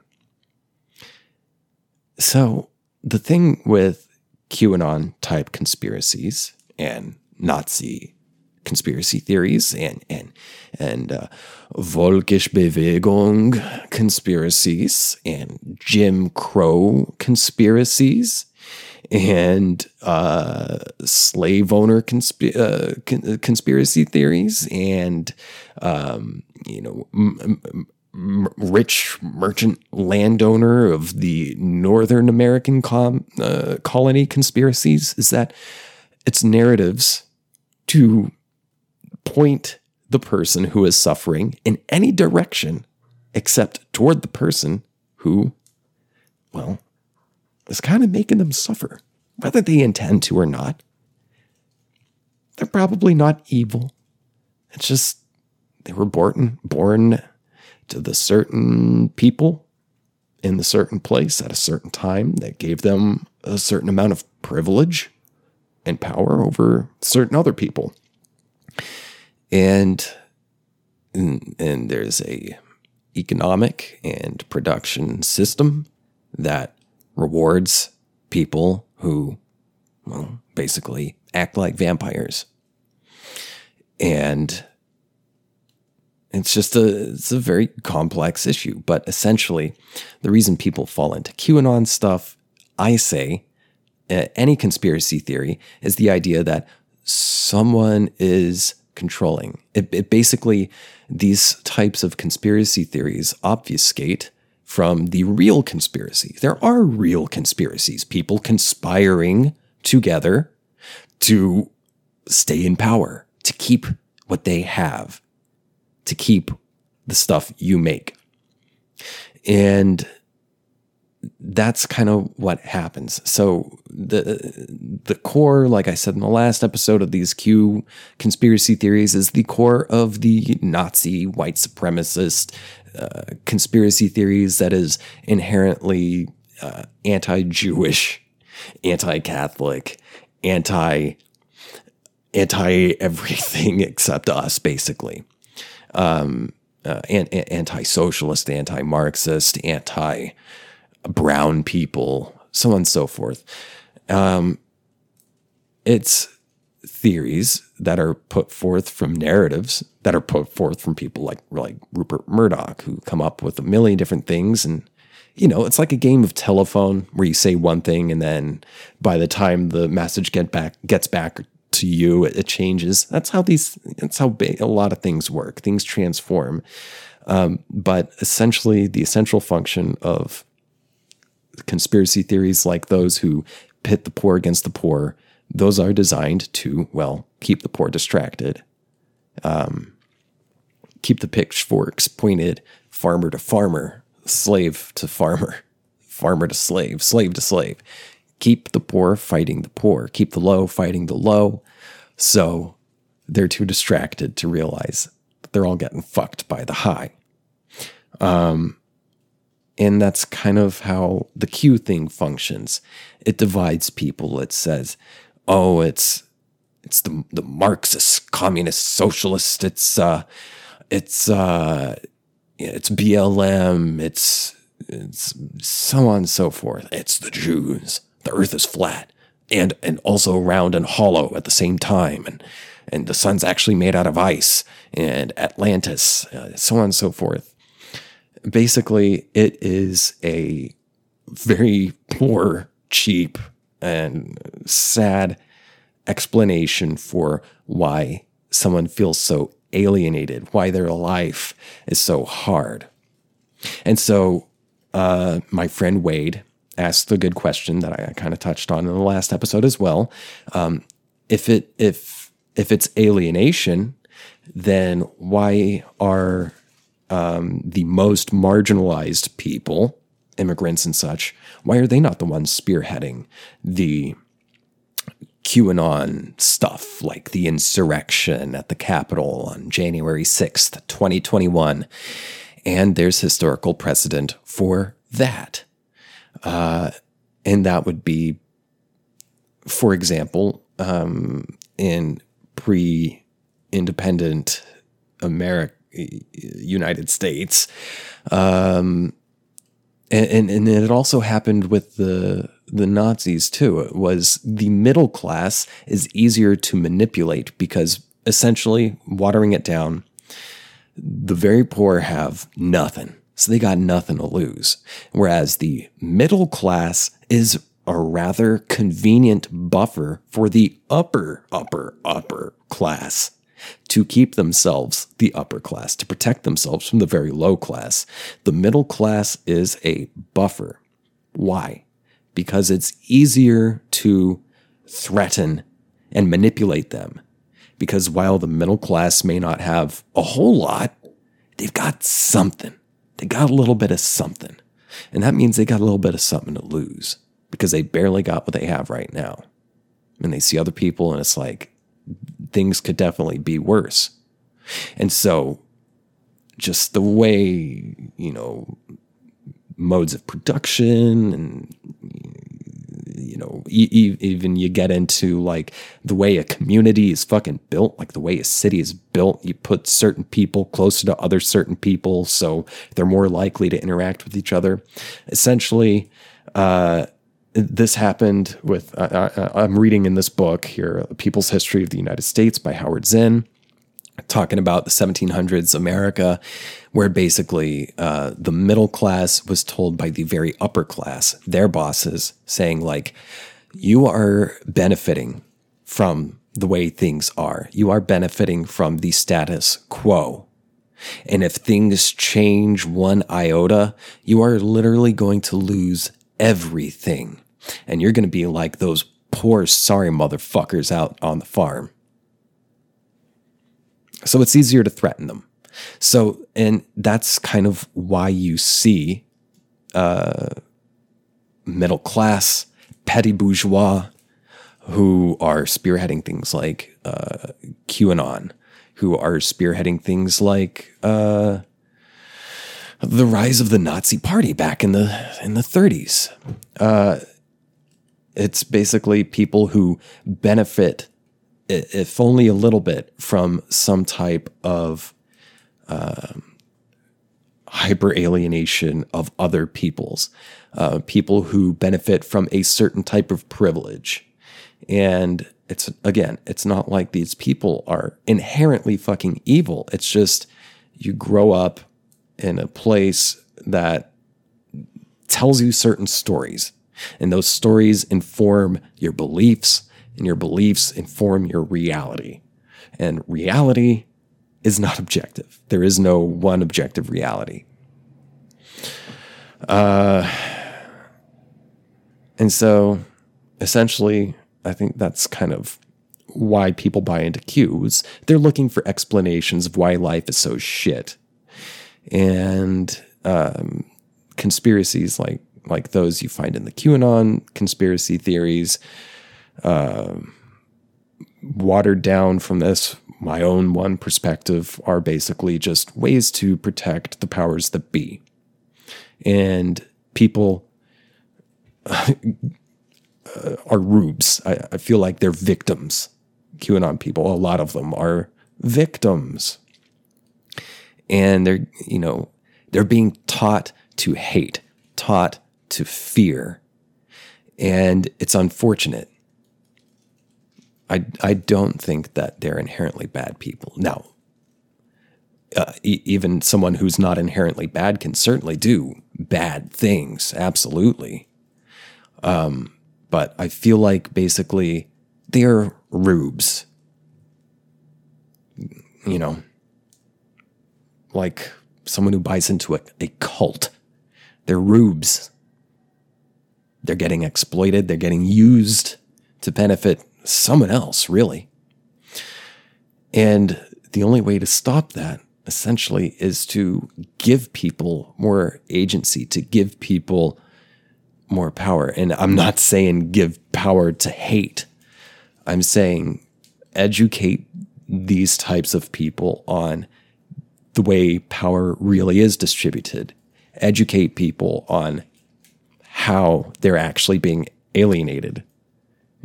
So, the thing with QAnon type conspiracies and Nazi conspiracy theories and and and uh, Volkisch Bewegung conspiracies and Jim Crow conspiracies and uh, slave owner consp- uh, con- conspiracy theories and um, you know m- m- rich merchant landowner of the Northern American com- uh, colony conspiracies. Is that it's narratives to point the person who is suffering in any direction except toward the person who, well, is kind of making them suffer, whether they intend to or not. They're probably not evil. It's just they were born born to the certain people in the certain place at a certain time that gave them a certain amount of privilege and power over certain other people. And and, and there's a economic and production system that rewards people who, well, basically act like vampires. And it's just a it's a very complex issue, but essentially the reason people fall into QAnon stuff, I say, any conspiracy theory is the idea that someone is controlling. It, it basically these types of conspiracy theories obfuscate from the real conspiracy. There are real conspiracies, people conspiring together to stay in power, to keep what they have, to keep the stuff you make. And that's kind of what happens. So the the core, like I said in the last episode of these Q conspiracy theories, is the core of the Nazi white supremacist uh, conspiracy theories that is inherently uh, anti-Jewish, anti-Catholic, anti anti everything except us, basically. Um, uh, anti socialist, anti Marxist, anti brown people, so on and so forth. Um, it's theories that are put forth from narratives that are put forth from people like like Rupert Murdoch, who come up with a million different things and you know, it's like a game of telephone where you say one thing and then by the time the message get back gets back to you, it, changes. That's how these. That's how a lot of things work. Things transform. Um, but essentially, the essential function of conspiracy theories like those who pit the poor against the poor, those are designed to, well, keep the poor distracted, um, keep the pitchforks pointed farmer to farmer, slave to farmer, farmer to slave, slave to slave. Keep the poor fighting the poor, keep the low fighting the low. So they're too distracted to realize that they're all getting fucked by the high. Um, and that's kind of how the Q thing functions. It divides people. It says, oh, it's it's the the Marxist, communist, socialist. It's uh, it's uh, it's BLM. It's it's so on and so forth. It's the Jews. The Earth is flat and and also round and hollow at the same time, and and the sun's actually made out of ice and Atlantis, uh, so on and so forth basically, it is a very poor, cheap, and sad explanation for why someone feels so alienated, why their life is so hard. And so, uh, my friend Wade asked the good question that I kind of touched on in the last episode as well. Um, if it if if it's alienation, then why are um, the most marginalized people, immigrants and such, why are they not the ones spearheading the QAnon stuff, like the insurrection at the Capitol on January 6th, 2021? And there's historical precedent for that. Uh, and that would be, for example, um, in pre independent America, United States. Um, and, and, and it also happened with the the Nazis too. It was the middle class is easier to manipulate because essentially watering it down, the very poor have nothing. So they got nothing to lose. Whereas the middle class is a rather convenient buffer for the upper, upper, upper class to keep themselves the upper class, to protect themselves from the very low class. The middle class is a buffer. Why? Because it's easier to threaten and manipulate them. Because while the middle class may not have a whole lot, they've got something. They got a little bit of something. And that means they got a little bit of something to lose because they barely got what they have right now. And they see other people and it's like, things could definitely be worse. And so, just the way, you know, modes of production and, you know, e- even you get into like the way a community is fucking built, like the way a city is built. You put certain people closer to other certain people, so they're more likely to interact with each other. Essentially, uh, this happened with, uh, I'm reading in this book here, People's History of the United States by Howard Zinn, talking about the 1700s America, where basically uh, the middle class was told by the very upper class, their bosses, saying, like, you are benefiting from the way things are. You are benefiting from the status quo. And if things change one iota, you are literally going to lose everything and you're going to be like those poor, sorry motherfuckers out on the farm. So it's easier to threaten them. So, and that's kind of why you see uh, middle class, petty bourgeois who are spearheading things like uh, QAnon, who are spearheading things like uh, the rise of the Nazi Party back in the in the 30s. It's basically people who benefit, if only a little bit, from some type of uh, hyper alienation of other peoples, uh, people who benefit from a certain type of privilege. And it's again, it's not like these people are inherently fucking evil. It's just you grow up in a place that tells you certain stories, and those stories inform your beliefs, and your beliefs inform your reality. And reality is not objective. There is no one objective reality. Uh, and so essentially, I think that's kind of why people buy into cues. They're looking for explanations of why life is so shit. And um, conspiracies like like those you find in the QAnon conspiracy theories, uh, watered down from this my own one perspective are basically just ways to protect the powers that be. And people uh, are rubes. I, I feel like they're victims. QAnon people, a lot of them are victims. And they're, you know, they're being taught to hate, taught to fear. And it's unfortunate I, I don't think that they're inherently bad people. Now, uh, e- even someone who's not inherently bad can certainly do bad things, absolutely. Um, but I feel like basically they're rubes. You know, like someone who buys into a, a cult. They're rubes. They're getting exploited, they're getting used to benefit someone else, really. And the only way to stop that essentially is to give people more agency, to give people more power. And I'm not saying give power to hate, I'm saying educate these types of people on the way power really is distributed, educate people on how they're actually being alienated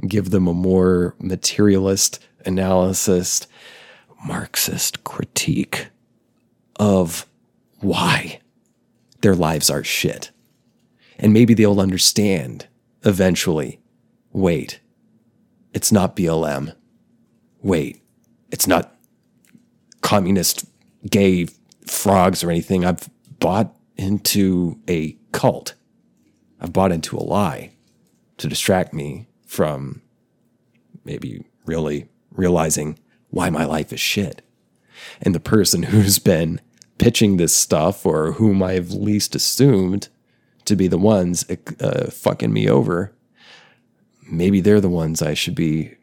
give them a more materialist analysis, Marxist critique of why their lives are shit. And maybe they'll understand eventually wait, it's not BLM. Wait, it's not communist gay frogs or anything. I've bought into a cult. I've bought into a lie to distract me from maybe really realizing why my life is shit. And the person who's been pitching this stuff or whom I've least assumed to be the ones uh, fucking me over, maybe they're the ones I should be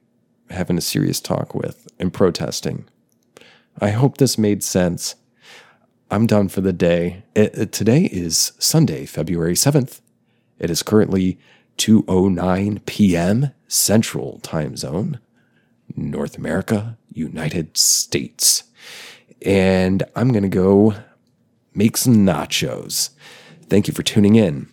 having a serious talk with and protesting. I hope this made sense. I'm done for the day. It, it, today is Sunday, February 7th. It is currently 2:09 p.m. Central Time Zone, North America, United States. And I'm going to go make some nachos. Thank you for tuning in.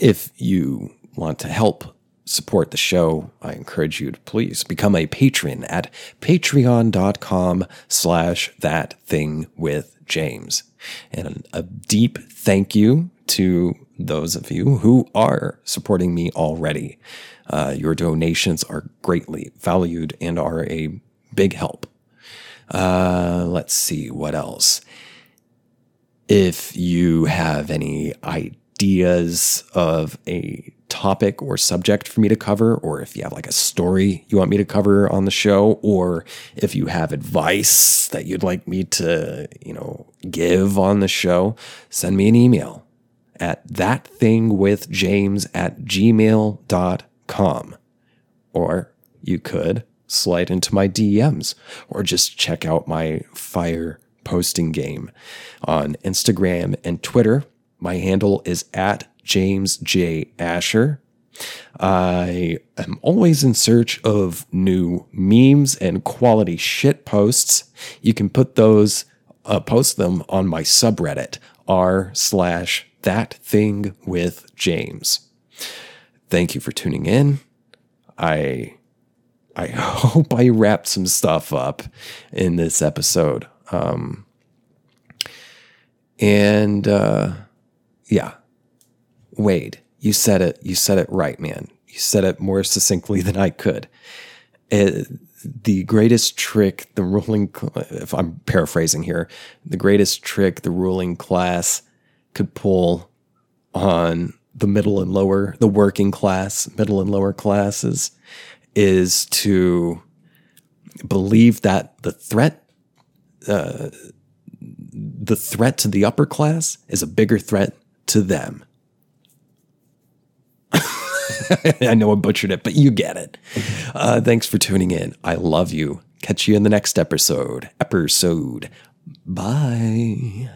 If you want to help support the show, I encourage you to please become a patron at patreon.com slash that thing with James. And a deep thank you to those of you who are supporting me already. Uh, your donations are greatly valued and are a big help. Uh, let's see what else. If you have any ideas of a topic or subject for me to cover, or if you have like a story you want me to cover on the show, or if you have advice that you'd like me to, you know, give on the show, send me an email at thatthingwithjames at gmail.com. Or you could slide into my DMs or just check out my fire posting game on Instagram and Twitter My handle is at James J. Asher. I am always in search of new memes and quality shit posts. You can put those, uh, post them on my subreddit, r slash that thing with James. Thank you for tuning in. I I hope I wrapped some stuff up in this episode. Um, and uh, yeah, Wade, you said it. You said it right, man. You said it more succinctly than I could. It, the greatest trick the ruling, if I'm paraphrasing here, the greatest trick the ruling class could pull on the middle and lower, the working class, middle and lower classes, is to believe that the threat, uh, the threat to the upper class is a bigger threat to them. I know I butchered it, but you get it. Uh, thanks for tuning in. I love you. Catch you in the next episode. Episode. Bye.